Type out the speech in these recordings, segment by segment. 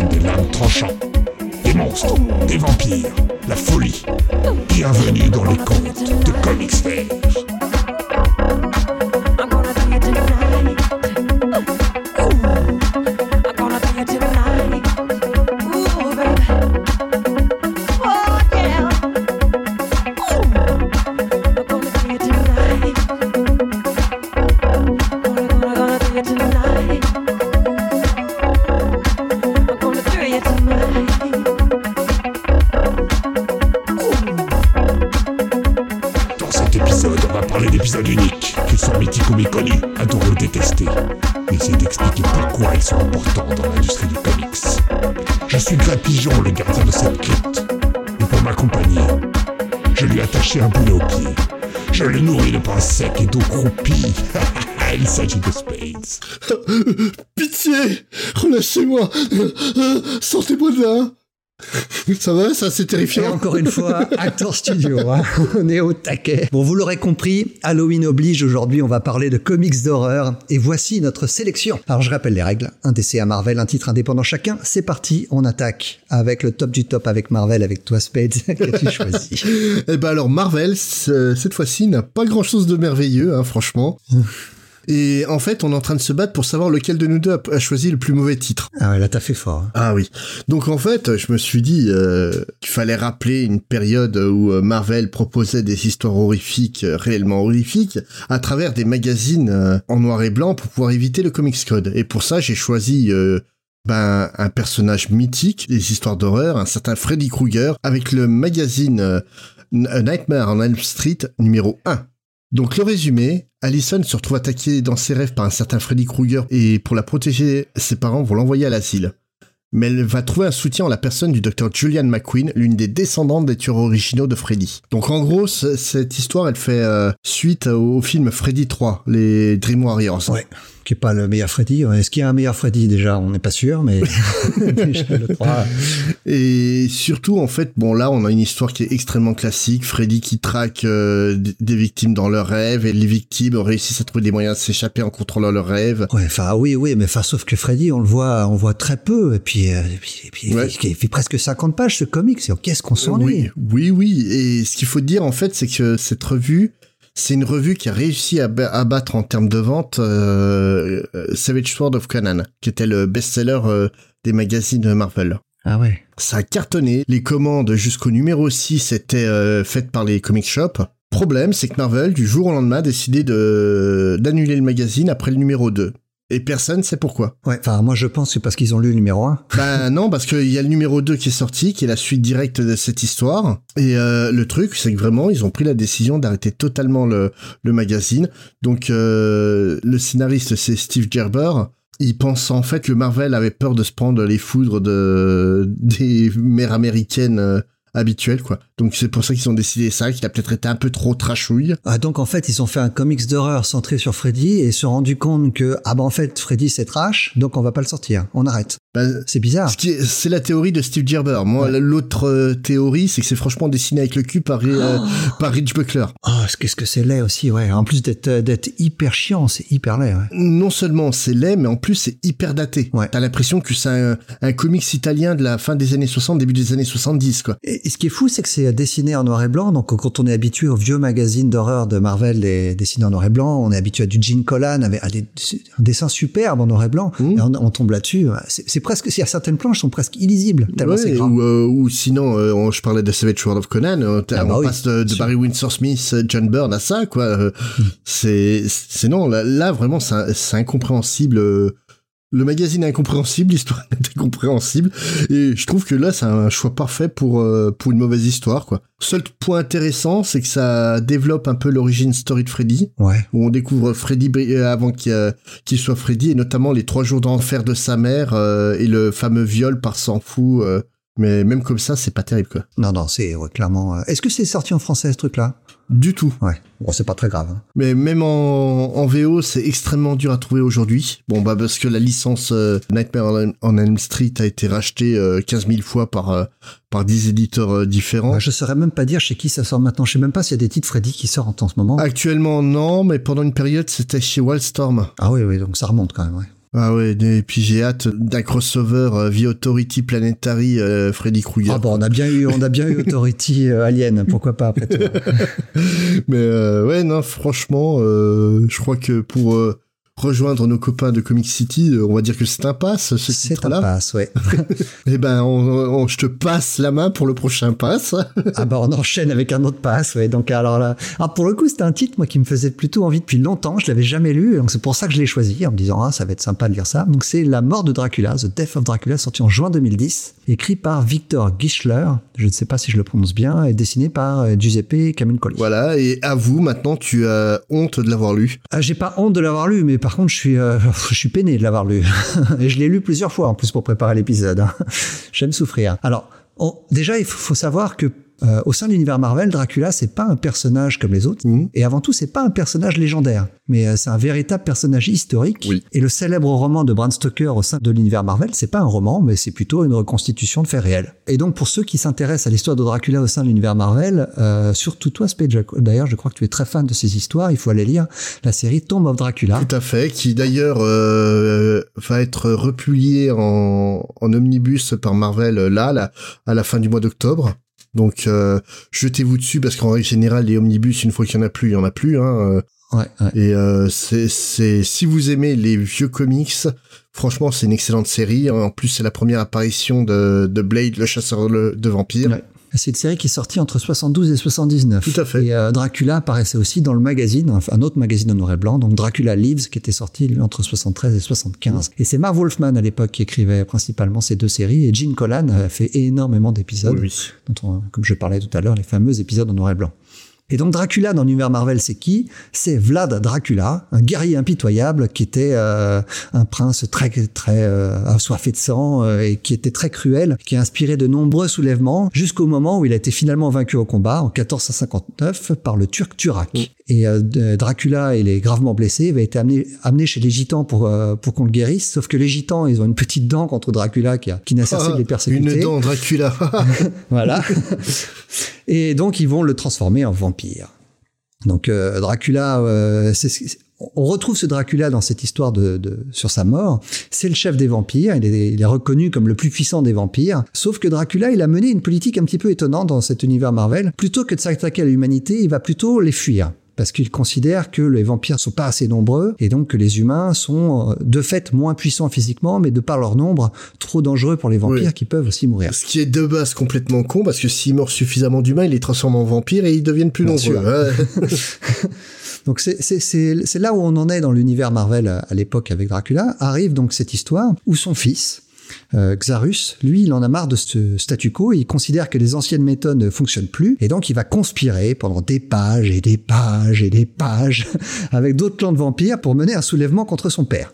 Des lames tranchants, des monstres, des vampires, la folie. Bienvenue dans les contes de Comics Fair. Pigeon, le gardien de cette crypte. Et pour m'accompagner, je lui ai attaché un boulet au pied. Je le nourris de pain sec et d'eau croupie. Il s'agit de Spades. Pitié Relâchez-moi Sortez-moi de là Ça va Ça, c'est Et terrifiant encore une fois, Actor Studio, hein. on est au taquet. Bon, vous l'aurez compris, Halloween oblige, aujourd'hui on va parler de comics d'horreur, et voici notre sélection. Alors je rappelle les règles, un DC à Marvel, un titre indépendant chacun, c'est parti, on attaque avec le top du top avec Marvel, avec toi Spades, qu'as-tu choisi? Eh ben alors, Marvel, cette fois-ci, n'a pas grand-chose de merveilleux, hein, franchement. Et en fait, on est en train de se battre pour savoir lequel de nous deux a, a choisi le plus mauvais titre. Ah ouais, là t'as fait fort. hein. Ah oui. Donc en fait, je me suis dit euh, qu'il fallait rappeler une période où euh, Marvel proposait des histoires horrifiques, euh, réellement horrifiques, à travers des magazines euh, en noir et blanc pour pouvoir éviter le Comics Code. Et pour ça, j'ai choisi euh, ben, un personnage mythique des histoires d'horreur, un certain Freddy Krueger, avec le magazine euh, Nightmare on Elm Street numéro 1. Donc le résumé, Allison se retrouve attaquée dans ses rêves par un certain Freddy Krueger et pour la protéger, ses parents vont l'envoyer à l'asile. Mais elle va trouver un soutien en la personne du docteur Julian McQueen, l'une des descendantes des tueurs originaux de Freddy. Donc en gros, cette histoire, elle fait euh, suite au film Freddy 3, les Dream Warriors. Ouais, qui est pas le meilleur Freddy. Est-ce qu'il y a un meilleur Freddy déjà? On n'est pas sûr, mais déjà le 3. Et surtout, en fait, bon là, on a une histoire qui est extrêmement classique. Freddy qui traque euh, des victimes dans leurs rêves et les victimes réussissent à trouver des moyens de s'échapper en contrôlant leurs rêves. Ouais, enfin oui, oui, mais enfin sauf que Freddy, on le voit, on voit très peu, et puis, euh, et puis, et puis Ouais. il, fait, il fait presque 50 pages ce comic. c'est- Qu'est-ce qu'on s'ennuie Oui, oui, oui. Et ce qu'il faut dire, en fait, c'est que cette revue, c'est une revue qui a réussi à, ba- à battre en termes de vente euh, euh, Savage Sword of Conan, qui était le best-seller euh, des magazines Marvel. Ah ouais. Ça a cartonné. Les commandes jusqu'au numéro 6 étaient euh, faites par les comic shops. Problème, c'est que Marvel, du jour au lendemain, a décidé d'annuler le magazine après le numéro 2. Et personne sait pourquoi. Ouais, enfin moi je pense que c'est parce qu'ils ont lu le numéro 1. Ben non, parce qu'il y a le numéro 2 qui est sorti, qui est la suite directe de cette histoire. Et euh, le truc, c'est que vraiment, ils ont pris la décision d'arrêter totalement le, le magazine. Donc euh, le scénariste, c'est Steve Gerber. Il pense en fait que Marvel avait peur de se prendre les foudres de des mères américaines habituelles, quoi. Donc c'est pour ça qu'ils ont décidé ça, qu'il a peut-être été un peu trop trashouille. Ah, donc en fait ils ont fait un comics d'horreur centré sur Freddy et se sont rendu compte que ah ben en fait Freddy c'est trash, donc on va pas le sortir, on arrête. Ben, C'est bizarre. ce c'est la théorie de Steve Gerber. Moi, l'autre euh, théorie, c'est que c'est franchement dessiné avec le cul par, euh, par Rich Buckler. Oh, qu'est-ce que c'est laid aussi, ouais. En plus d'être euh, d'être hyper chiant, c'est hyper laid, ouais. non seulement c'est laid, mais en plus c'est hyper daté. Ouais. T'as l'impression que c'est un, un comics italien de la fin des années 60, début des années 70, quoi. Et, et ce qui est fou, c'est que c'est dessiné en noir et blanc. Donc, quand on est habitué aux vieux magazines d'horreur de Marvel, les dessinés en noir et blanc, on est habitué à du Gene Colan avec à des- un dessin superbe en noir et blanc. Mmh. Et on, on tombe là-dessus. C'est c'est presque, si certaines planches sont presque illisibles, tellement c'est Ouais, gras. ou, euh, ou sinon, euh, on- je parlais de Savage World of Conan, euh, t'as- Ah bah on oui, passe de. Barry Windsor Smith, euh, John Byrne à ça, quoi. Euh, C'est, c'est non, là, là, vraiment, c'est incompréhensible. Le magazine est incompréhensible, l'histoire est incompréhensible, et je trouve que là, c'est un choix parfait pour euh, pour une mauvaise histoire, quoi. Seul point intéressant, c'est que ça développe un peu l'origine story de Freddy, Ouais. où on découvre Freddy euh, avant qu'il euh, soit Freddy, et notamment les trois jours d'enfer de sa mère euh, et le fameux viol par s'en fout. euh, mais même comme ça, c'est pas terrible, quoi. Non, non, c'est clairement. euh, Est-ce que c'est sorti en français ce truc-là? Du tout. Ouais. Bon, c'est pas très grave. hein. Mais même en, en VO, c'est extrêmement dur à trouver aujourd'hui. Bon, bah parce que la licence euh, Nightmare on, Elm Street a été rachetée euh, 15 000 fois par euh, par 10 éditeurs euh, différents. Ouais, je saurais même pas dire chez qui ça sort maintenant. Je sais même pas s'il y a des titres Freddy qui sortent en ce moment. Actuellement, non, mais pendant une période, c'était chez Wildstorm. Ah oui, oui, donc ça remonte quand même. Ouais. Ah ouais, et puis j'ai hâte d'un crossover euh, The Authority Planetary euh, Freddy Krueger. Ah bon, on a bien eu, on a bien eu Authority euh, Alien. Pourquoi pas après tout. Mais euh, ouais, non, franchement, euh, je crois que pour euh, rejoindre nos copains de Comic City, euh, on va dire que c'est un pass, ce C'est un pass, ouais. Eh ben, on, on- je te passe la main pour le prochain pass. Ah bah on enchaîne avec un autre pass, ouais. Donc alors là, ah pour le coup c'était un titre moi qui me faisait plutôt envie depuis longtemps. Je l'avais jamais lu, donc c'est pour ça que je l'ai choisi en me disant ah ça va être sympa de lire ça. Donc c'est La mort de Dracula, The Death of Dracula, sorti en juin 2010, écrit par Victor Gischler. Je ne sais pas si je le prononce bien, et dessiné par euh, Giuseppe Camuncoli. voilà, et avoue, maintenant, tu as honte de l'avoir lu. Ah, j'ai pas honte de l'avoir lu, mais par contre, je suis, euh, je suis peiné de l'avoir lu. Et je l'ai lu plusieurs fois, en plus, pour préparer l'épisode. hein. J'aime souffrir. Alors, déjà, il faut savoir que euh, au sein de l'univers Marvel, Dracula, c'est pas un personnage comme les autres. Mhm. Et avant tout, c'est pas un personnage légendaire, mais euh, c'est un véritable personnage historique. Oui. Et le célèbre roman de Bram Stoker au sein de l'univers Marvel, c'est pas un roman, mais c'est plutôt une reconstitution de faits réels. Et donc, pour ceux qui s'intéressent à l'histoire de Dracula au sein de l'univers Marvel, euh, surtout toi, Spade, d'ailleurs, je crois que tu es très fan de ces histoires, il faut aller lire la série Tomb of Dracula. Tout à fait, qui d'ailleurs euh, va être republié en, en omnibus par Marvel là, là, à la fin du mois d'octobre. Donc euh, jetez-vous dessus parce qu'en règle générale les omnibus une fois qu'il y en a plus, il y en a plus. Hein, euh, Ouais, ouais. et euh, c'est c'est si vous aimez les vieux comics, franchement c'est une excellente série. En plus c'est la première apparition de, de Blade, le chasseur de de vampires. Ouais. C'est une série qui est sortie entre 72 et 79. Tout à fait. Et euh, Dracula apparaissait aussi dans le magazine, un- autre magazine en noir et blanc, donc Dracula Lives, qui était sorti lui entre 73 et 75. Et c'est Marv Wolfman à l'époque qui écrivait principalement ces deux séries, et Gene Colan a fait énormément d'épisodes, Oui, oui. dont on- comme je parlais tout à l'heure, les fameux épisodes en noir et blanc. Et donc Dracula dans l'univers Marvel, c'est qui? C'est Vlad Dracula, un guerrier impitoyable qui était euh, un prince très très euh, assoiffé de sang euh, et qui était très cruel, qui a inspiré de nombreux soulèvements jusqu'au moment où il a été finalement vaincu au combat en 1459 par le Turc Turak. Et euh, Dracula, il est gravement blessé, il va être amené, amené chez les gitans pour pour qu'on le guérisse. Sauf que les gitans, ils ont une petite dent contre Dracula qui, a, qui n'a cessé de les persécuter. Une dent Dracula. Voilà. et donc, ils vont le transformer en vampire. Donc, euh, Dracula, euh, on retrouve ce Dracula dans cette histoire de, de- sur sa mort. C'est le chef des vampires. Il est, il est reconnu comme le plus puissant des vampires. Sauf que Dracula, il a mené une politique un petit peu étonnante dans cet univers Marvel. Plutôt que de s'attaquer à l'humanité, il va plutôt les fuir. Parce qu'il considère que les vampires sont pas assez nombreux et donc que les humains sont euh, de fait moins puissants physiquement, mais de par leur nombre, trop dangereux pour les vampires Oui. qui peuvent aussi mourir. Ce qui est de base complètement con parce que s'il meurt suffisamment d'humains, il les transforme en vampires et ils deviennent plus Bien nombreux. Ouais. Donc c'est- là où on en est dans l'univers Marvel à l'époque avec Dracula. Arrive donc cette histoire où son fils, euh, Xarus, lui, il en a marre de ce statu quo. Il considère que les anciennes méthodes ne fonctionnent plus. Et donc il va conspirer pendant des pages et des pages et des pages avec d'autres clans de vampires pour mener un soulèvement contre son père.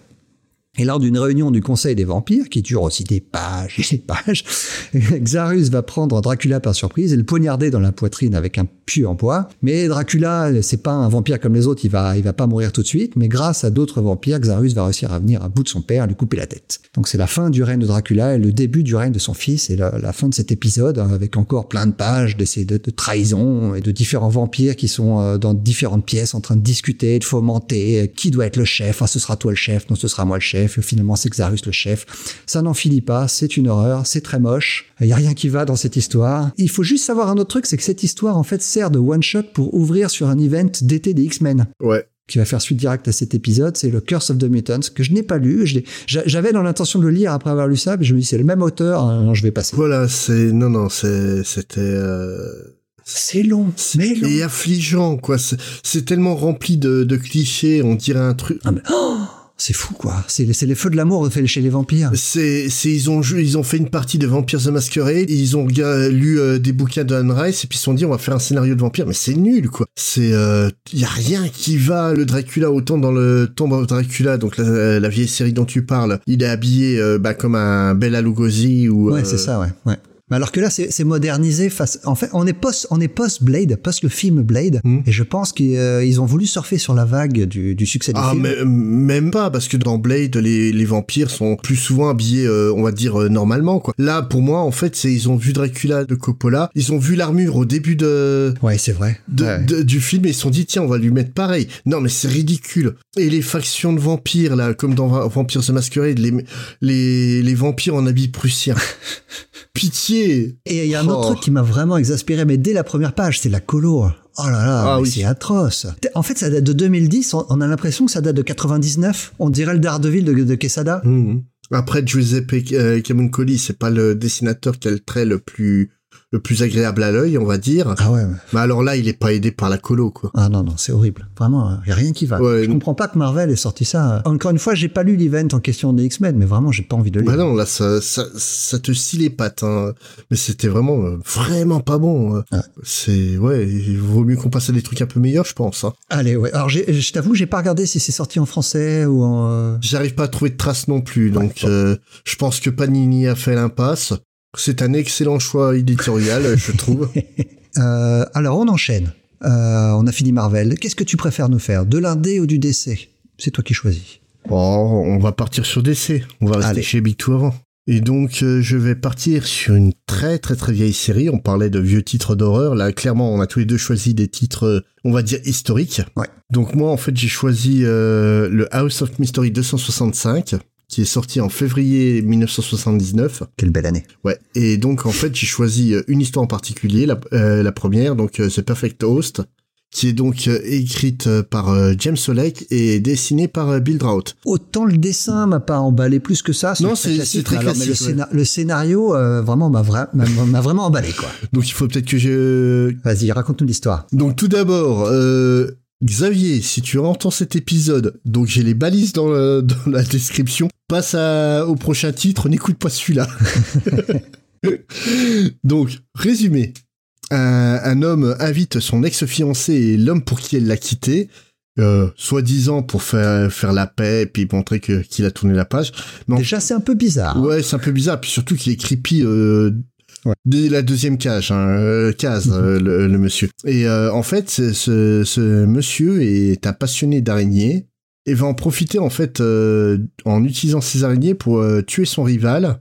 Et lors d'une réunion du Conseil des vampires, qui dure aussi des pages et des pages, Xarus va prendre Dracula par surprise et le poignarder dans la poitrine avec un pieu en bois. Mais Dracula, c'est pas un vampire comme les autres, il va, il va pas mourir tout de suite, mais grâce à d'autres vampires, Xarus va réussir à venir à bout de son père lui couper la tête. Donc c'est la fin du règne de Dracula et le début du règne de son fils et la, fin de cet épisode hein, avec encore plein de pages de, de trahison et de différents vampires qui sont euh, dans différentes pièces en train de discuter, de fomenter euh, qui doit être le chef. Ah, ce sera toi le chef, non, ce sera moi le chef. Et finalement, c'est Xarus le chef. Ça n'en finit pas, c'est une horreur, c'est très moche. Il y a rien qui va dans cette histoire. Il faut juste savoir un autre truc, c'est que cette histoire en fait sert de one shot pour ouvrir sur un event d'été des X-Men. ouais. qui va faire suite directe à cet épisode, c'est le Curse of the Mutants, que je n'ai pas lu. J'avais dans l'intention de le lire après avoir lu ça, mais je me dis c'est le même auteur, hein, non, je vais passer. Voilà, c'est non non, c'était euh, C'est long, mais long. et affligeant quoi. C'est tellement rempli de, de clichés, on dirait un truc. Ah, oh, c'est fou quoi. C'est les, feux de l'amour fait chez les vampires. C'est, ils ont ils ont fait une partie de Vampires the Masquerade, ils ont lu euh, des bouquins de Anne Rice, et puis ils se sont dit, on va faire un scénario de vampire, mais c'est nul, quoi. C'est, euh, y a rien qui va, le Dracula, autant dans le Tomb of Dracula, donc la, la vieille série dont tu parles, il est habillé, euh, bah, comme un Bela Lugosi ou, Ouais, euh, c'est ça, ouais. ouais. Mais alors que là, c'est c'est modernisé face. En fait, on est post, on est post Blade, post le film Blade, Hmm. et je pense qu'ils euh, ils ont voulu surfer sur la vague du, du succès du Ah, film. mais, même pas, parce que dans Blade, les, les vampires sont plus souvent habillés, euh, on va dire, euh, normalement, quoi. Là, pour moi, en fait, c'est, ils ont vu Dracula de Coppola, ils ont vu l'armure au début de, Ouais, c'est vrai. de- Ouais. de- du film et ils se sont dit tiens on va lui mettre pareil non mais c'est ridicule et les factions de vampires là comme dans Va- Vampires the Masquerade les les les vampires en habits prussiens pitié Et il y a un autre Oh. truc qui m'a vraiment exaspéré, mais dès la première page, c'est la colo. Oh là là, Ah oui. c'est atroce. En fait, ça date de 2010. On a l'impression que ça date de 99. On dirait le Daredevil de, de Quesada. Mhm. après Giuseppe euh, Camuncoli c'est pas le dessinateur qui a le trait le plus le plus agréable à l'œil on va dire Ah ouais. mais alors là il est pas aidé par la colo quoi Ah non, non, c'est horrible. Vraiment, il y a rien qui va. Ouais. je comprends pas que Marvel ait sorti ça. Encore une fois, j'ai pas lu l'event en question des X-Men, mais vraiment, j'ai pas envie de le lire. bah non là ça ça, ça te scie les pattes hein. mais c'était vraiment euh, vraiment pas bon euh. Ouais. c'est ouais il vaut mieux qu'on passe à des trucs un peu meilleurs je pense hein. Allez, ouais. Alors, j'ai- je t'avoue, j'ai pas regardé si c'est sorti en français ou en. euh, J'arrive pas à trouver de traces non plus, donc bon. euh, je pense que Panini a fait l'impasse. C'est un excellent choix éditorial, je trouve. Euh, alors, on enchaîne. Euh, on a fini Marvel. Qu'est-ce que tu préfères nous faire? De l'indé ou du DC C'est toi qui choisis. Oh, on va partir sur DC. On va rester Allez. chez Big Two avant. Et donc, euh, je vais partir sur une très très très vieille série. On parlait de vieux titres d'horreur. Là, clairement, on a tous les deux choisi des titres, euh, on va dire, historiques. Ouais. Donc moi, en fait, j'ai choisi euh, le House of Mystery 265, qui est sorti en février 1979. Quelle belle année. Ouais. Et donc en fait j'ai choisi euh, une histoire en particulier, la, euh, la première, donc euh, The Perfect Host, qui est donc euh, écrite par James Olek et dessinée par Bill Drought. Autant le dessin m'a pas emballé plus que ça. Non, très c'est- classique, très alors, mais le, classique, ouais. scénar- le scénario, vraiment, m'a vra- m'a m'a vraiment emballé, quoi. Donc il faut peut-être que je... Vas-y, raconte-nous l'histoire. Donc tout d'abord, euh, Xavier, si tu entends cet épisode, donc j'ai les balises dans, le- dans la description, passe à- au prochain titre, n'écoute pas celui-là. donc, résumé. Un, un homme invite son ex-fiancé et l'homme pour qui elle l'a quitté, euh, soi-disant pour faire, faire la paix et puis montrer que qu'il a tourné la page. Mais Déjà, c'est un peu bizarre. Ouais, c'est un peu bizarre, puis surtout qu'il est creepy euh, La deuxième cage, hein, euh, case, euh, le, monsieur. Et euh, en fait, ce, monsieur est un passionné d'araignées et va en profiter en fait en utilisant ces araignées pour tuer son rival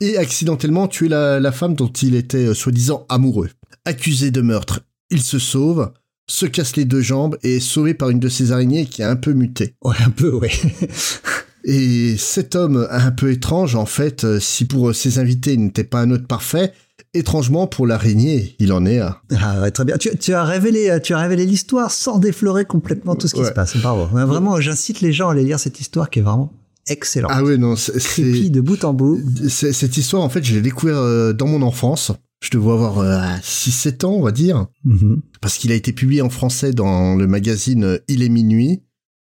et accidentellement tuer la, femme dont il était soi-disant amoureux. Accusé de meurtre, il se sauve, se casse les deux jambes et est sauvé par une de ces araignées qui a un peu muté. Ouais, un peu, ouais. Et cet homme un peu étrange, en fait, euh, si pour ses invités il n'était pas un hôte parfait, étrangement pour l'araignée, il en est un. Ah ouais, très bien. Tu, tu as révélé, tu as révélé l'histoire sans déflorer complètement tout ce qui Ouais. se passe. Bravo. Vraiment, j'incite les gens à aller lire cette histoire qui est vraiment excellente. Ah oui, non, c'est... De bout en bout. Cette histoire, en fait, je l'ai découvert euh, dans mon enfance. Je devais avoir euh, 6-7 ans, on va dire. Mhm. Parce qu'il a été publié en français dans le magazine euh, Il est minuit.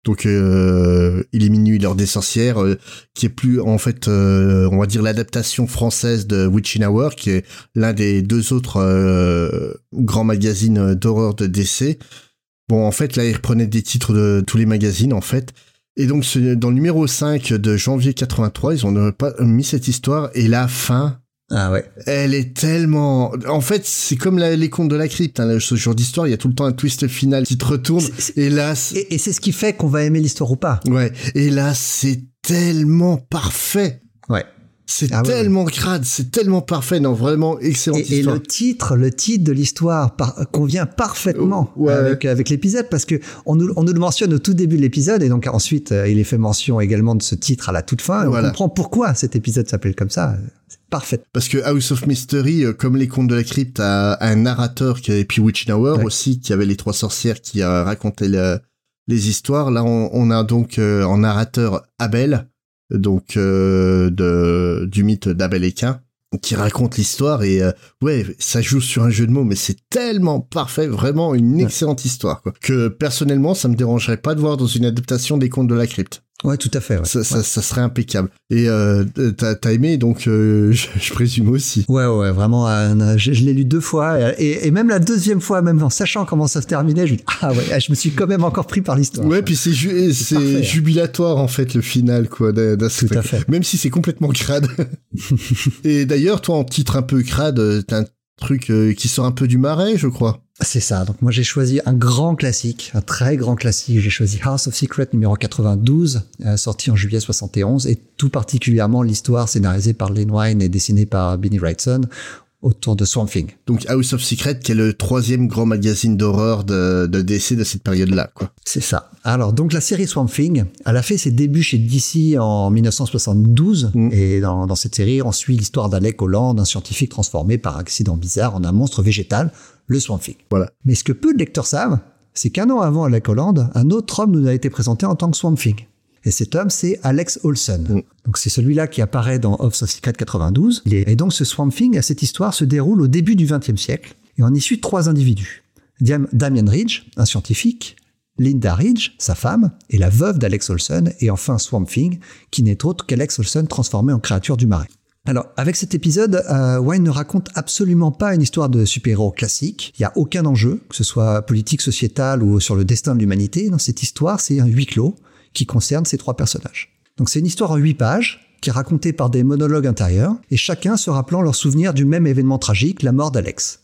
Donc, euh, Il est minuit, l'heure des sorcières, euh, qui est plus, en fait, euh, on va dire l'adaptation française de Witching Hour, qui est l'un des deux autres grands magazines d'horreur de DC. Bon, en fait, là, il reprenait des titres de tous les magazines, en fait. Et donc, dans le numéro 5 de janvier 83, ils ont pas mis cette histoire, et la fin, Ah ouais. elle est tellement... En fait, c'est comme la- les contes de la crypte, hein, ce genre d'histoire, il y a tout le temps un twist final qui te retourne, c'est- et Et, c'est ce qui fait qu'on va aimer l'histoire ou pas. Ouais, et là, c'est tellement parfait Ouais. C'est Ah ouais, tellement crade, c'est tellement parfait, non, vraiment excellente Et, et le titre, le titre de l'histoire par- convient parfaitement Ouais. avec, avec l'épisode parce que on nous, on nous le mentionne au tout début de l'épisode et donc ensuite euh, il est fait mention également de ce titre à la toute fin. Et Voilà. On comprend pourquoi cet épisode s'appelle comme ça. Parfait. Parce que House of Mystery, euh, comme les contes de la crypte, a un narrateur qui et puis Witching Hour Ouais. aussi, qui avait les trois sorcières qui a raconté le- les histoires. Là, on, on a donc euh, en narrateur Abel, donc euh, de du mythe d'Abel et Cain, qui raconte l'histoire et euh, ouais, ça joue sur un jeu de mots, mais c'est tellement parfait, vraiment une excellente histoire. Quoi. Que personnellement, ça me dérangerait pas de voir dans une adaptation des Contes de la Crypte. Ouais, tout à fait. Ouais, Ça, ça, ça serait impeccable. Et euh, t'as t'as aimé, donc euh, je, je présume aussi. ouais, ouais, vraiment. euh, je je l'ai lu deux fois et, et même la deuxième fois, même en sachant comment ça se terminait, je me dis ah ouais, je me suis quand même encore pris par l'histoire. Ouais, puis c'est ju- parfait. jubilatoire en fait le final quoi. d'un- Tout à fait. Même si c'est complètement crade. Et d'ailleurs, toi en titre un peu crade, euh, t'as un truc euh, qui sort un peu du marais, je crois. C'est ça. Donc moi j'ai choisi un grand classique, un très grand classique. J'ai choisi House of Secret numéro 92, euh, sorti en juillet 71, et tout particulièrement l'histoire scénarisée par Len Wein et dessinée par Benny Wrightson autour de Swamp Thing. Donc House of Secret, qui est le troisième grand magazine d'horreur de, de DC de cette période-là, quoi. C'est ça. Alors, donc la série Swamp Thing, elle a fait ses débuts chez DC en 1972. Mm. Et dans, dans cette série, on suit l'histoire d'Alec Holland, un scientifique transformé par accident bizarre en un monstre végétal, le Swamp Thing. Voilà. Mais ce que peu de lecteurs savent, c'est qu'un an avant Alec Holland, un autre homme nous a été présenté en tant que Swamp Thing. Et cet homme, c'est Alex Olsen. Mm. Donc c'est celui-là qui apparaît dans of Secret 92. Il est- Et donc ce Swamp Thing, cette histoire se déroule au début du XXe siècle. Et on y suit trois individus. Damien Ridge, un scientifique, Linda Ridge, sa femme, et la veuve d'Alex Olsen, et enfin Swamp Thing, qui n'est autre qu'Alex Olsen transformé en créature du marais. Alors, avec cet épisode, euh, Wine ne raconte absolument pas une histoire de super-héros classique. Il n'y a aucun enjeu, que ce soit politique, sociétal ou sur le destin de l'humanité. Dans cette histoire, c'est un huis clos qui concerne ces trois personnages. Donc, c'est une histoire en huit pages qui est racontée par des monologues intérieurs et chacun se rappelant leur souvenir du même événement tragique, la mort d'Alex.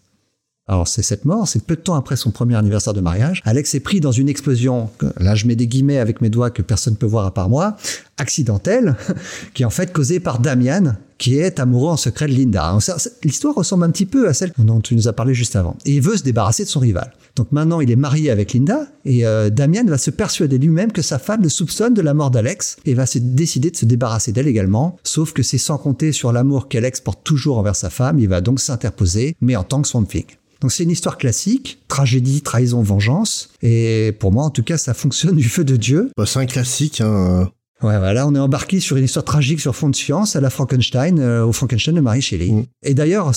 Alors c'est cette mort, c'est peu de temps après son premier anniversaire de mariage. Alex est pris dans une explosion, là je mets des guillemets avec mes doigts que personne ne peut voir à part moi, accidentelle, qui est en fait causée par Damian, qui est amoureux en secret de Linda. L'histoire ressemble un petit peu à celle dont tu nous as parlé juste avant. Et il veut se débarrasser de son rival. Donc maintenant il est marié avec Linda, et euh, Damian va se persuader lui-même que sa femme le soupçonne de la mort d'Alex, et va se décider de se débarrasser d'elle également, sauf que c'est sans compter sur l'amour qu'Alex porte toujours envers sa femme, il va donc s'interposer, mais en tant que Swamp Thing. Donc c'est une histoire classique, tragédie, trahison, vengeance. Et pour moi, en tout cas, ça fonctionne du feu de Dieu. Bah, c'est un classique, hein. Ouais, voilà, on est embarqué sur une histoire tragique sur fond de science à la Frankenstein, euh, au Frankenstein de Mary Shelley. Mm. Et d'ailleurs,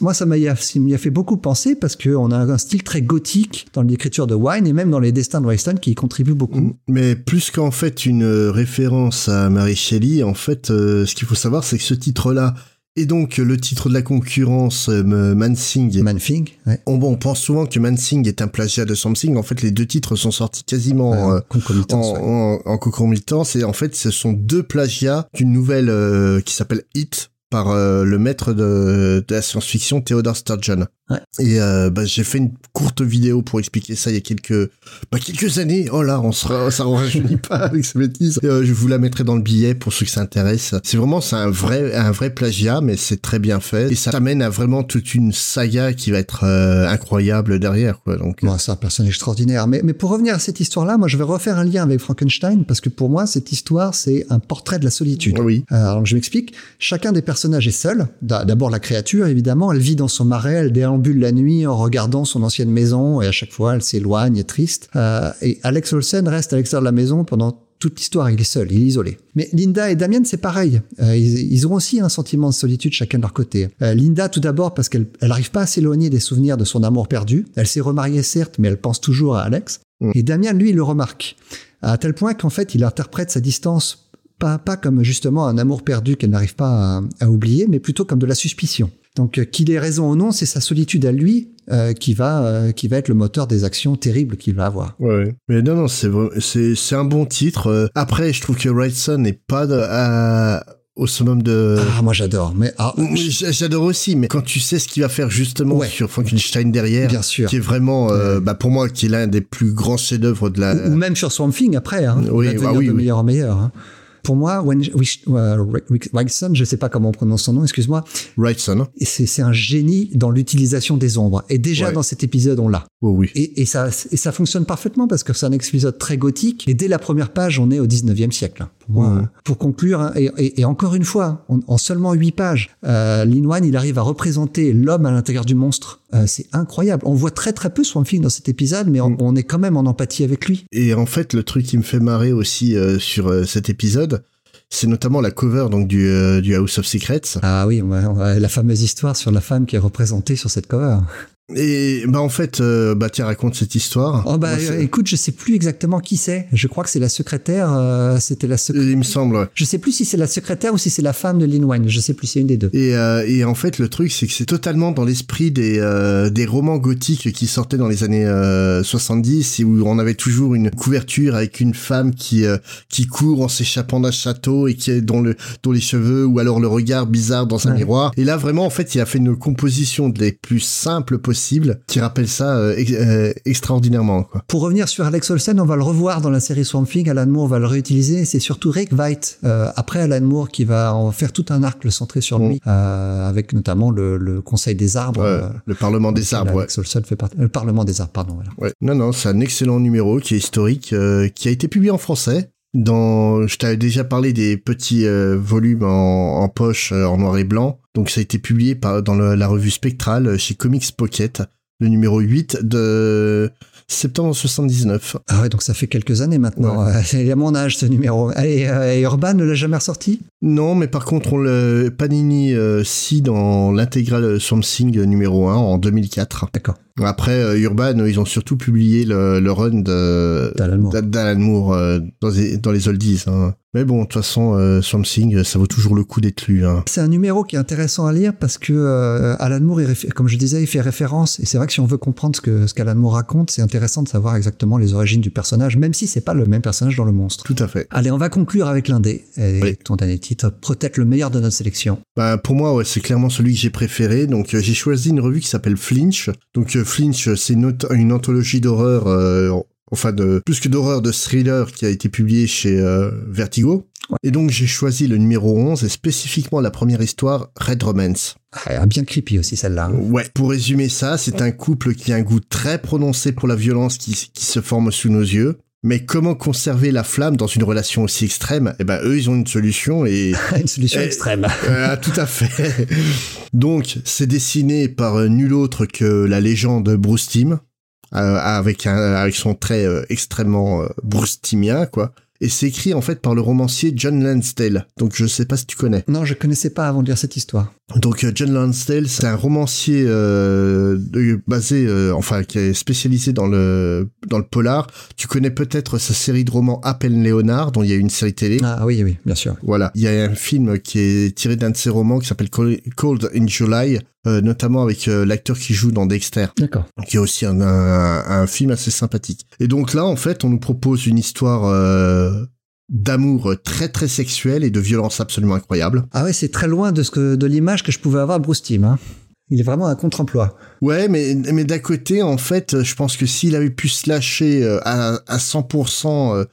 moi, ça m'a fait beaucoup penser parce qu'on a un style très gothique dans l'écriture de Wine et même dans les destins de Weston qui y contribue beaucoup. Mais plus qu'en fait une euh, référence à Mary Shelley, en fait, euh, ce qu'il faut savoir, c'est que ce titre-là, et donc le titre de la concurrence, euh, Mansing, Manfing, ouais. on, pense souvent que Mansing est un plagiat de Something. En fait, les deux titres sont sortis quasiment Euh, euh, en, en, en concomitance. Et en fait, ce sont deux plagiats d'une nouvelle euh, qui s'appelle Hit par euh, le maître de, de la science-fiction Theodore Sturgeon. Ouais. Et euh, bah, j'ai fait une courte vidéo pour expliquer ça il y a quelques bah, quelques années. Oh là, on sera, ça ne rajeunit pas avec ces bêtises. Et, euh, je vous la mettrai dans le billet pour ceux que ça intéresse. C'est vraiment c'est un vrai un vrai plagiat, mais c'est très bien fait et ça t'amène à vraiment toute une saga qui va être euh, incroyable derrière. Quoi. Donc Bon, c'est un personnage extraordinaire. Mais, mais pour revenir à cette histoire-là, moi, je vais refaire un lien avec Frankenstein parce que pour moi, cette histoire, c'est un portrait de la solitude. oui. Alors, je m'explique. Chacun des personnages est seul. D'a- D'abord, la créature, évidemment, elle vit dans son marais, elle déambule la nuit en regardant son ancienne maison et à chaque fois, elle s'éloigne, est triste. Euh, et Alex Olsen reste à l'extérieur de la maison pendant toute l'histoire. Il est seul, il est isolé. Mais Linda et Damien, c'est pareil. Euh, ils, ils ont aussi un sentiment de solitude chacun de leur côté. Euh, Linda, tout d'abord, parce qu'elle elle arrive pas à s'éloigner des souvenirs de son amour perdu. Elle s'est remariée, certes, mais elle pense toujours à Alex. Mm. Et Damien, lui, il le remarque. À tel point qu'en fait, il interprète sa distance pas, pas comme justement un amour perdu qu'elle n'arrive pas à, à oublier, mais plutôt comme de la suspicion. Donc euh, qu'il ait raison ou non, c'est sa solitude à lui euh, qui va euh, qui va être le moteur des actions terribles qu'il va avoir. Ouais, ouais. Mais non, non, c'est c'est c'est un bon titre. Après, je trouve que Wrightson n'est pas de- à- au summum de. Ah, moi j'adore. Mais ah, J'adore aussi, mais quand tu sais ce qu'il va faire justement Ouais. sur Frankenstein derrière, bien sûr. qui est vraiment, euh, bah pour moi, qui est l'un des plus grands chefs-d'œuvre de la. Ou, ou même sur Swamp Thing après. Hein, Oui, bah devenir oui, de oui. meilleur en meilleur. hein. Pour moi, euh, Wigson, je sais pas comment on prononce son nom, excuse-moi, Wrightson. et c'est c'est un génie dans l'utilisation des ombres. Et déjà Ouais. dans cet épisode, on l'a. Oh oui. Et, et ça, et ça fonctionne parfaitement parce que c'est un épisode très gothique. Et dès la première page, on est au 19e siècle. Hein. Pour, moi, pour conclure, hein, et, et- et encore une fois, en, en seulement 8 pages, euh, Lin Wan, il arrive à représenter l'homme à l'intérieur du monstre. Euh, c'est incroyable. On voit très très peu Swamp Thing dans cet épisode, mais on, Mhm. on est quand même en empathie avec lui. Et en fait, le truc qui me fait marrer aussi euh, sur euh, cet épisode, c'est notamment la cover donc du, euh, du House of Secrets. Ah oui, on va- on va- la fameuse histoire sur la femme qui est représentée sur cette cover. Et bah en fait, euh, bah tiens, raconte cette histoire. Oh bah Moi, euh, écoute, je sais plus exactement qui c'est. Je crois que c'est la secrétaire. euh, C'était la secrétaire. il me semble. ouais. Je sais plus si c'est la secrétaire ou si c'est la femme de Lin Wan. Je sais plus, c'est une des deux. Et, euh, et en fait, le truc, c'est que c'est totalement dans l'esprit des, euh, des romans gothiques qui sortaient dans les années euh, 70, et où on avait toujours une couverture avec une femme qui euh, qui court en s'échappant d'un château et qui est dont le dont les cheveux ou alors le regard bizarre dans un Ouais. miroir. Et là, vraiment, en fait, il a fait une composition des plus simples possibles qui rappelle ça euh, euh, extraordinairement. Quoi. Pour revenir sur Alex Olsen, on va le revoir dans la série Swamp Thing. Alan Moore va le réutiliser. C'est surtout Rick Veidt, euh, après Alan Moore, qui va en faire tout un arc centré sur Mm. lui, euh, avec notamment le, le Conseil des arbres. Ouais, le Parlement des arbres. Ouais. Alex Olsen fait partie. Le Parlement des arbres, pardon. Voilà. Ouais. Non, non, c'est un excellent numéro qui est historique, qui a été publié en français. Dans, je t'avais déjà parlé des petits euh, volumes en, en poche euh, en noir et blanc. Donc ça a été publié par, dans le- la revue Spectral euh, chez Comics Pocket, le numéro 8 de septembre 79. Ah ouais, donc ça fait quelques années maintenant. Euh, C'est à mon âge ce numéro. Allez, et Urban ne l'a jamais ressorti? Non, mais par contre, on le Panini euh, si dans l'intégrale Swamp Thing numéro 1 en 2004. D'accord. Après, euh, Urban, euh, ils ont surtout publié le, le run D'Alan Moore. euh, dans, les, dans les oldies. Hein. Mais bon, de toute façon, euh, Swamp Thing, ça vaut toujours le coup d'être lu. Hein. C'est un numéro qui est intéressant à lire parce que euh, Alan Moore, il comme je disais, il fait référence. Et c'est vrai que si on veut comprendre ce que ce qu'Alan Moore raconte, c'est intéressant de savoir exactement les origines du personnage, même si c'est pas le même personnage dans le monstre. Tout à fait. Allez, on va conclure avec l'un des et Oui. ton dernier titre, peut-être le meilleur de notre sélection. Bah, pour moi, ouais, c'est clairement celui que j'ai préféré. Donc, euh, j'ai choisi une revue qui s'appelle Flinch. Donc, euh, Flinch, c'est une, anthologie d'horreur, euh, enfin de plus que d'horreur, de thriller qui a été publiée chez euh, Vertigo. Ouais. Et donc, j'ai choisi le numéro 11 et spécifiquement la première histoire, Red Romance. Ah, bien creepy aussi celle-là. hein. Ouais. Pour résumer ça, c'est un couple qui a un goût très prononcé pour la violence qui, qui se forme sous nos yeux. Mais comment conserver la flamme dans une relation aussi extrême? Eh ben, eux, ils ont une solution et Une solution Eh, extrême. euh, tout à fait. Donc, c'est dessiné par euh, nul autre que la légende Bruce Timm, euh, avec un, avec son trait euh, extrêmement Bruce Timmien, quoi. Et c'est écrit en fait par le romancier John Lansdale. Donc, je sais pas si tu connais. Non, je connaissais pas avant de lire cette histoire. Donc, euh, John Lansdale, c'est un romancier euh, basé, euh, enfin, qui est spécialisé dans le dans le polar. Tu connais peut-être sa série de romans Appel Léonard, dont il y a eu une série télé. Ah oui, oui, bien sûr. Voilà, il y a un film qui est tiré d'un de ses romans qui s'appelle Col- Cold in July, euh, notamment avec euh, l'acteur qui joue dans Dexter, D'accord. qui est aussi un, un, un film assez sympathique. Et donc là, en fait, on nous propose une histoire euh, d'amour très très sexuelle et de violence absolument incroyable. Ah ouais, c'est très loin de ce que de l'image que je pouvais avoir de Bruce Timm. hein. Il est vraiment un contre-emploi. Ouais, mais, mais d'un côté, en fait, je pense que s'il avait pu se lâcher euh, à, à 100% euh,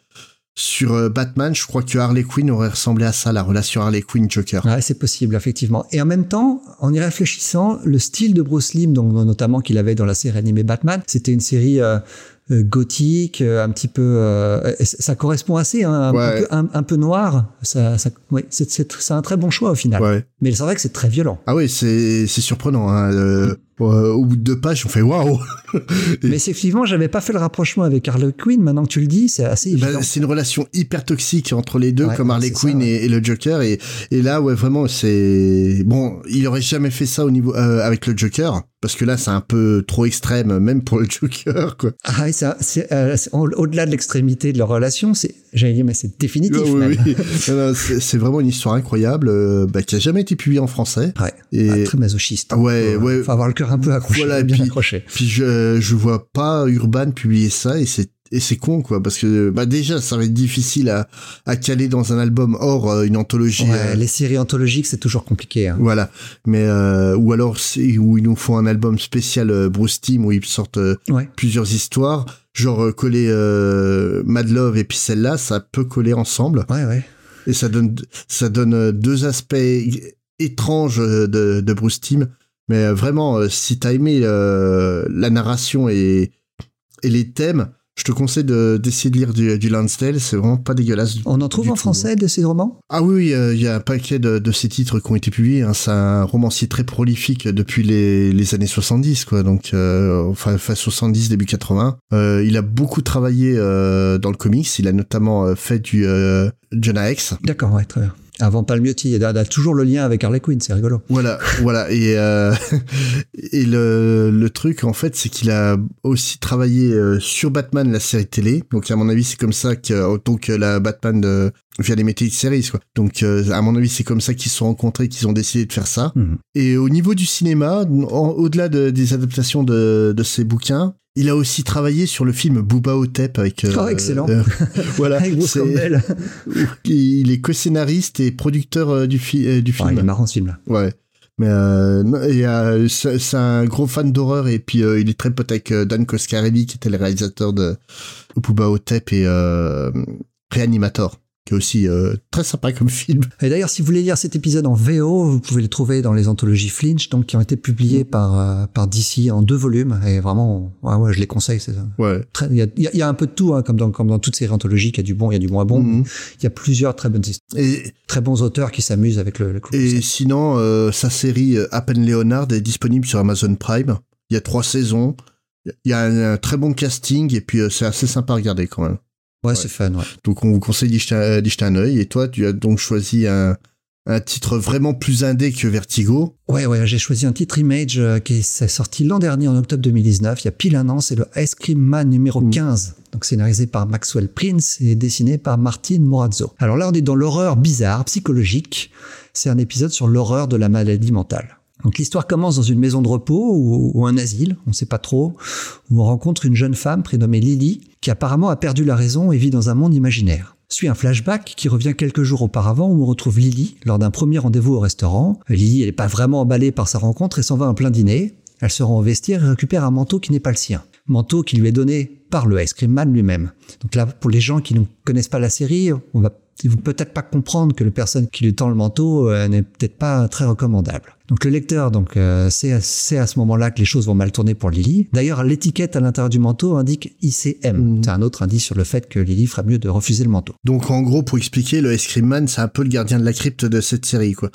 sur euh, Batman, je crois que Harley Quinn aurait ressemblé à ça, la relation Harley Quinn-Joker. Ouais, c'est possible, effectivement. Et en même temps, en y réfléchissant, le style de Bruce Lim, donc notamment qu'il avait dans la série animée Batman, c'était une série euh, gothique, euh, un petit peu, euh, ça correspond assez, hein, un, Ouais. un peu, un, un peu noir. Ça, ça, ouais, c'est, un très bon choix au final. Ouais. Mais c'est vrai que c'est très violent. Ah oui, c'est c'est surprenant. Hein. euh, euh, au bout de deux pages, on fait waouh. Mais effectivement, j'avais pas fait le rapprochement avec Harley Quinn. Maintenant que tu le dis, c'est assez Bah, évident. c'est une relation hyper toxique entre les deux, Ouais, comme Harley Quinn ouais. et, et le Joker. Et, et là, ouais, vraiment, c'est bon. Il aurait jamais fait ça au niveau euh, avec le Joker, parce que là, c'est un peu trop extrême, même pour le Joker, quoi. Ah, et ça, c'est, euh, au-delà de l'extrémité de leur relation, c'est, j'allais dire, mais c'est définitif oui, oui. C'est vraiment une histoire incroyable, euh, bah, qui a jamais été publiée en français. Ouais. Et Ah, très masochiste. hein. Ouais, faut, ouais. Faut avoir le cœur un peu accroché, Voilà, bien puis- accroché. puis je je vois pas Urban publier ça et c'est et c'est con quoi parce que bah déjà ça va être difficile à à caler dans un album hors euh, une anthologie Ouais, euh, les séries anthologiques, c'est toujours compliqué. hein. Voilà, mais euh, ou alors où ils nous font un album spécial Bruce Team où ils sortent Ouais. plusieurs histoires, genre coller euh, Mad Love et puis celle-là, ça peut coller ensemble Ouais, ouais. et ça donne ça donne deux aspects étranges de, de Bruce Team. Mais vraiment, si t'as aimé la narration et Et les thèmes, je te conseille de- d'essayer de lire du, du Lansdale, c'est vraiment pas dégueulasse. On en trouve en tout. français de ces romans? Ah oui, euh, il y a un paquet de, de ces titres qui ont été publiés. hein. C'est un romancier très prolifique depuis les, les années 70, quoi. Donc, euh, enfin, fin 70, début 80. Euh, il a beaucoup travaillé dans le comics. Il a notamment fait du Jonah X. D'accord, ouais, très bien. Avant Palmiotti, il y a, toujours le lien avec Harley Quinn, c'est rigolo. Voilà, voilà. Et, euh, et le, le truc, en fait, c'est qu'il a aussi travaillé euh, sur Batman, la série télé. Donc, à mon avis, c'est comme ça que, donc, euh, la Batman de, via les métiers de séries, quoi. Donc, à mon avis, c'est comme ça qu'ils se sont rencontrés, qu'ils ont décidé de faire ça. Mhm. Et au niveau du cinéma, au-delà de- des adaptations de, de ses bouquins, il a aussi travaillé sur le film Booba Otep avec. euh, Oh, excellent. euh, voilà. Avec Bruce c'est- Campbell. il est co-scénariste et producteur euh, du, fi- euh, du Ah, film. il est marrant ce film-là. Ouais. Mais euh, c'est un gros fan d'horreur et puis il est très pote avec Dan Coscarelli qui était le réalisateur de Booba Otep et euh, Reanimator qui est aussi euh, très sympa comme film. Et d'ailleurs, si vous voulez lire cet épisode en VO, vous pouvez le trouver dans les anthologies Flinch, donc qui ont été publiées par euh, par DC en deux volumes. Et vraiment, ouais, ouais, je les conseille. C'est Ouais. très. Il y a, il y a- il y a un peu de tout, hein, comme dans comme dans toutes ces anthologies. Il y a du bon, il y a du moins bon. Mhm. Il y a plusieurs très bonnes histoires, Et, très bons auteurs qui s'amusent avec le. le et sinon, euh, sa série euh, Appen Leonard est disponible sur Amazon Prime. Il y a trois saisons. Il y a un, un très bon casting et puis euh, c'est assez sympa à regarder quand même. Ouais, c'est fun. Ouais. Donc on vous conseille d'y jeter, un- d'y jeter un œil. Et toi, tu as donc choisi un, un titre vraiment plus indé que Vertigo. Ouais, ouais, j'ai choisi un titre Image euh, qui est sorti l'an dernier en octobre 2019, il y a pile un an, c'est le Ice Cream Man numéro Mm. 15, donc scénarisé par Maxwell Prince et dessiné par Martin Morazzo. Alors là, on est dans l'horreur bizarre, psychologique, c'est un épisode sur l'horreur de la maladie mentale. Donc l'histoire commence dans une maison de repos ou, ou un asile, on ne sait pas trop, où on rencontre une jeune femme prénommée Lily, qui apparemment a perdu la raison et vit dans un monde imaginaire. Suit un flashback qui revient quelques jours auparavant où on retrouve Lily lors d'un premier rendez-vous au restaurant. Lily, n'est pas vraiment emballée par sa rencontre et s'en va en plein dîner. Elle se rend au vestiaire et récupère un manteau qui n'est pas le sien. Manteau qui lui est donné par le Ice Cream Man lui-même. Donc là, pour les gens qui ne connaissent pas la série, on va peut-être pas comprendre que la personne qui lui tend le manteau euh, n'est peut-être pas très recommandable. Donc le lecteur, donc euh, c'est c'est à ce moment-là que les choses vont mal tourner pour Lily. D'ailleurs, l'étiquette à l'intérieur du manteau indique ICM. Mhm. C'est un autre indice sur le fait que Lily fera mieux de refuser le manteau. Donc en gros, pour expliquer, le Ice Cream Man, c'est un peu le gardien de la crypte de cette série, quoi.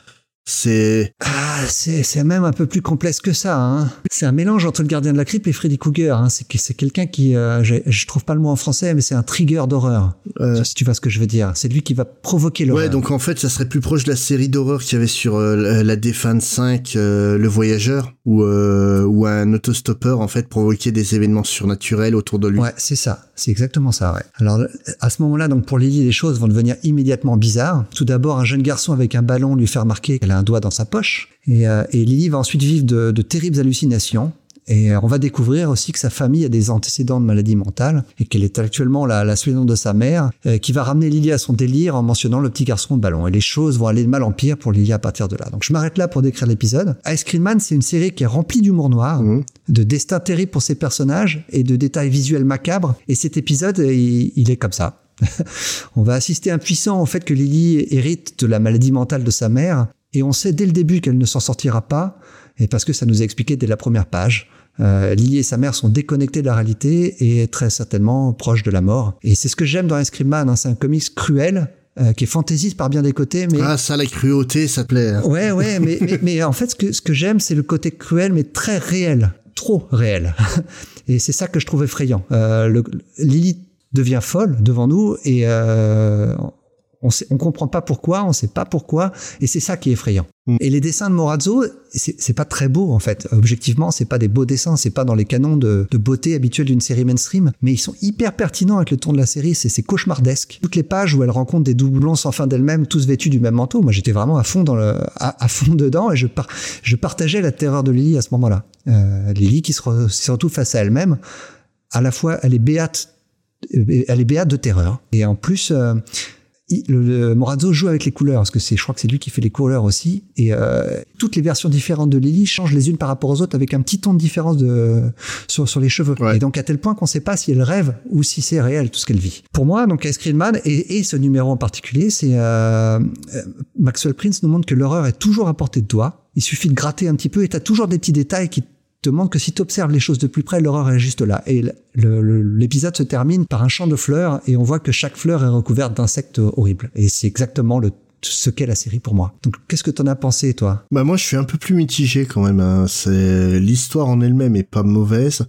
C'est Ah, c'est c'est même un peu plus complexe que ça. Hein. C'est un mélange entre le gardien de la crypte et Freddy Krueger. Hein. C'est que- c'est quelqu'un qui, euh, je, trouve pas le mot en français, mais c'est un trigger d'horreur. euh, Si tu vois ce que je veux dire, c'est lui qui va provoquer l'horreur. ouais, donc en fait, ça serait plus proche de la série d'horreur qu'il y avait sur euh, la- la Défunte 5, euh, Le Voyageur, où, euh, où un autostoppeur en fait provoquait des événements surnaturels autour de lui. Ouais, c'est ça. C'est exactement ça, ouais. Alors, à ce moment-là, donc, pour Lily, les choses vont devenir immédiatement bizarres. Tout d'abord, un jeune garçon avec un ballon lui fait remarquer qu'elle a un doigt dans sa poche. Et, euh, et Lily va ensuite vivre de, de terribles hallucinations. Et euh, on va découvrir aussi que sa famille a des antécédents de maladie mentale et qu'elle est actuellement la, la de sa mère, euh, qui va ramener Lily à son délire en mentionnant le petit garçon au ballon. Et les choses vont aller de mal en pire pour Lily à partir de là. Donc je m'arrête là pour décrire l'épisode. Ice Cream Man, c'est une série qui est remplie d'humour noir, Mhm. de destin terrible pour ses personnages et de détails visuels macabres. Et cet épisode, il, il est comme ça. on va assister impuissant au fait que Lily hérite de la maladie mentale de sa mère, et on sait dès le début qu'elle ne s'en sortira pas, et parce que ça nous est expliqué dès la première page. Euh, Lily et sa mère sont déconnectés de la réalité et très certainement proches de la mort. Et c'est ce que j'aime dans Ice Man, hein, c'est un comics cruel, euh, qui est fantaisiste par bien des côtés, mais... Ah, ça, la cruauté, ça plaît. hein. Ouais, ouais, mais, mais, mais en fait, ce que, ce que j'aime, c'est le côté cruel, mais très réel. Trop réel. Et c'est ça que je trouve effrayant. Euh, le, Lily devient folle devant nous et euh, on on comprend pas pourquoi, on sait pas pourquoi, et c'est ça qui est effrayant. Mm. Et les dessins de Morazzo, c'est pas très beau en fait. Objectivement, c'est pas des beaux dessins, c'est pas dans les canons de, de beauté habituels d'une série mainstream, mais ils sont hyper pertinents avec le ton de la série. C'est cauchemardesque. Toutes les pages où elle rencontre des doublons sans fin d'elle-même, tous vêtus du même manteau. Moi, j'étais vraiment à fond dans le, à, à fond dedans et je par- je partageais la terreur de Lily à ce moment-là. Euh, Lily qui se, re- se retrouve face à elle-même. À la fois, elle est béate euh, elle est béate de terreur. Et en plus, euh, il- le, le Morazzo joue avec les couleurs, parce que c'est, je crois que c'est lui qui fait les couleurs aussi. Et euh, toutes les versions différentes de Lily changent les unes par rapport aux autres avec un petit ton de différence de, sur, sur les cheveux. Ouais. Et donc à tel point qu'on ne sait pas si elle rêve ou si c'est réel tout ce qu'elle vit. Pour moi, donc Ice Cream Man et, et ce numéro en particulier, c'est euh, euh, Maxwell Prince nous montre que l'horreur est toujours à portée de doigt. Il suffit de gratter un petit peu et tu as toujours des petits détails qui te montre que si tu observes les choses de plus près, l'horreur est juste là. Et l'épisode se termine par un champ de fleurs et on voit que chaque fleur est recouverte d'insectes horribles. Et c'est exactement le, ce qu'est la série pour moi. Donc, qu'est-ce que t'en as pensé, toi? Bah moi je suis un peu plus mitigé quand même. hein. C'est l'histoire en elle-même est pas mauvaise,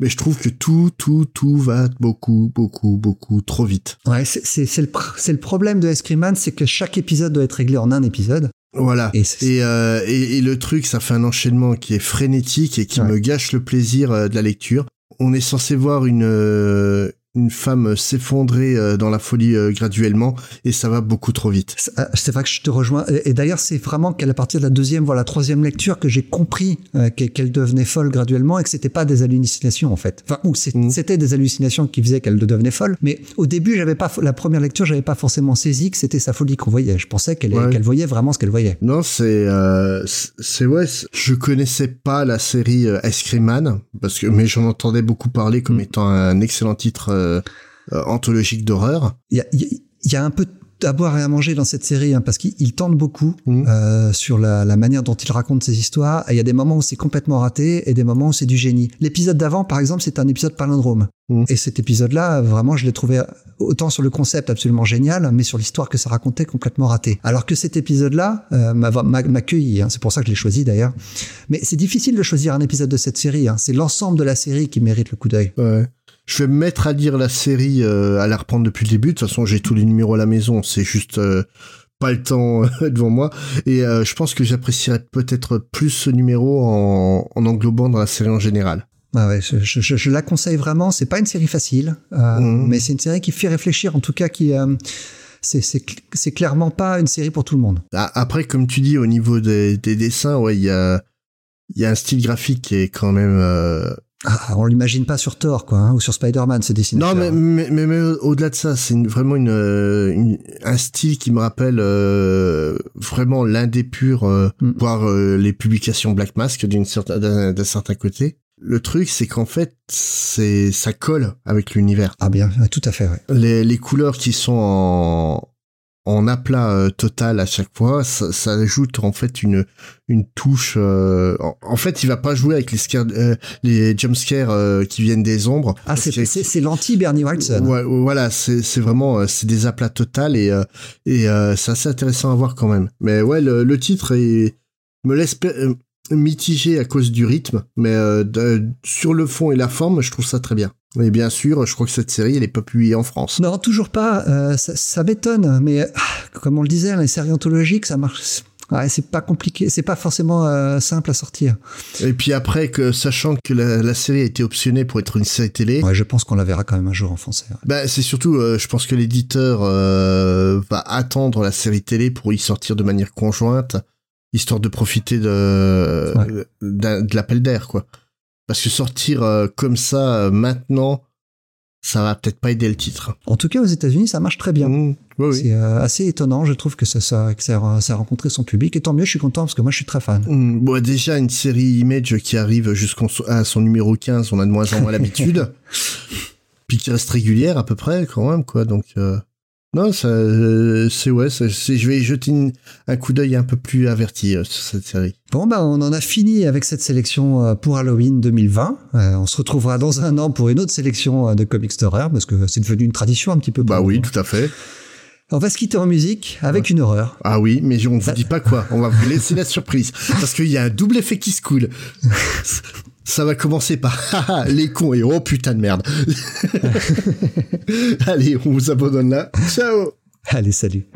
mais je trouve que tout, tout, tout va beaucoup, beaucoup, beaucoup trop vite. Ouais, c'est le, pr- c'est le problème de Screamman, c'est que chaque épisode doit être réglé en un épisode. Voilà. Et Et, euh, et, et le truc, ça fait un enchaînement qui est frénétique et qui Ouais. me gâche le plaisir euh, de la lecture. On est censé voir une euh, une femme s'effondrer euh, dans la folie euh, graduellement et ça va beaucoup trop vite. C'est euh, vrai que je te rejoins. Et, d'ailleurs, c'est vraiment qu'à partir de la deuxième, voire la troisième lecture, que j'ai compris euh, qu'elle devenait folle graduellement et que c'était pas des hallucinations en fait. Enfin, ou Mhm. c'était des hallucinations qui faisaient qu'elle devenait folle. Mais au début, j'avais pas la première lecture, j'avais pas forcément saisi que c'était sa folie qu'on voyait. Je pensais qu'elle Ouais. voyait vraiment ce qu'elle voyait. Non, c'est euh, c'est- ouais. Je connaissais pas la série euh, Ice Cream Man parce que mais j'en entendais beaucoup parler comme Mm. étant un excellent titre euh, euh, anthologique d'horreur. Il y a, y un peu à boire et à manger dans cette série hein, parce qu'il il tente beaucoup Mhm. euh, sur la, la manière dont il raconte ses histoires. Il y a des moments où c'est complètement raté et des moments où c'est du génie. L'épisode d'avant, par exemple, c'est un épisode palindrome. Mhm. Et cet épisode-là, vraiment, je l'ai trouvé autant sur le concept absolument génial, mais sur l'histoire que ça racontait complètement raté. Alors que cet épisode-là euh, m'a cueilli. hein. c'est pour ça que je l'ai choisi d'ailleurs. Mais c'est difficile de choisir un épisode de cette série. hein. C'est l'ensemble de la série qui mérite le coup d'œil. Ouais. Je vais me mettre à lire la série, euh, à la reprendre depuis le début. De toute façon, j'ai tous les numéros à la maison. C'est juste euh, pas le temps euh, devant moi. Et euh, je pense que j'apprécierais peut-être plus ce numéro en, en englobant dans la série en général. Ah ouais, je, je- je- je la conseille vraiment. C'est pas une série facile, euh, Mhm. mais c'est une série qui fait réfléchir. En tout cas, qui euh, c'est c'est cl- c'est clairement pas une série pour tout le monde. Ah, Après, comme tu dis, au niveau des, des dessins, ouais, il y a, il y a un style graphique qui est quand même. euh, Ah, on l'imagine pas sur Thor, quoi, hein, ou sur Spider-Man, ce Non, dessinateur. mais, mais, mais, mais au-delà de ça, c'est une- vraiment une, euh, une- un style qui me rappelle euh, vraiment l'un des purs, euh, Mm. voire euh, les publications Black Mask d'une certain- d'un certain côté. Le truc, c'est qu'en fait, c'est ça colle avec l'univers. Ah bien, tout à fait. Ouais. Les, les couleurs qui sont en en aplat euh, total à chaque fois, ça, ça ajoute en fait une une touche. euh, en, en fait, il va pas jouer avec les scare, euh, les jumpscares euh, qui viennent des ombres. Ah, c'est que- c'est l'anti Bernie Wrightson. Ouais, voilà, c'est c'est vraiment c'est des aplats total et et c'est assez intéressant à voir quand même. Mais ouais, le, le titre est, me laisse mitigé à cause du rythme, mais sur le fond et la forme, je trouve ça très bien. Et bien sûr, je crois que cette série, elle est pas publiée en France. Non, toujours pas. euh, ça ça m'étonne, mais ah, comme on le disait, les séries anthologiques, ça marche. Ouais, c'est pas compliqué, c'est pas forcément euh, simple à sortir. Et puis après, que sachant que la, la série a été optionnée pour être une série télé, Ouais, je pense qu'on la verra quand même un jour en français. ouais. bah, c'est surtout, euh, je pense que l'éditeur euh, va attendre la série télé pour y sortir de manière conjointe, histoire de profiter de, Ouais. de l'appel d'air, quoi. Parce que sortir euh, comme ça euh, maintenant, ça va peut-être pas aider le titre. En tout cas, aux États-Unis, ça marche très bien. Mmh, oui, oui. C'est euh, assez étonnant, je trouve que ça, ça, que ça, a- ça a rencontré son public. Et tant mieux, je suis content parce que moi, je suis très fan. Mmh, bon, déjà, une série Image qui arrive jusqu'à son numéro 15, on a de moins en moins l'habitude. Puis qui reste régulière à peu près, quand même, quoi. Donc, euh, non, ça, euh, c'est ouais, ça- c'est- je vais jeter une- un coup d'œil un peu plus averti euh, sur cette série. Bon, bah, on en a fini avec cette sélection euh, pour Halloween 2020. Euh, on se retrouvera dans un an pour une autre sélection de comics d'horreur parce que c'est devenu une tradition un petit peu. Bah oui, tout à fait. On va se quitter en musique avec une horreur. Ah oui, mais on ne vous dit pas quoi. On va vous laisser la surprise. Parce qu'il y a un double effet qui se coule. Ça va commencer par haha, les cons et oh putain de merde. Allez, on vous abandonne là. Ciao Allez, salut.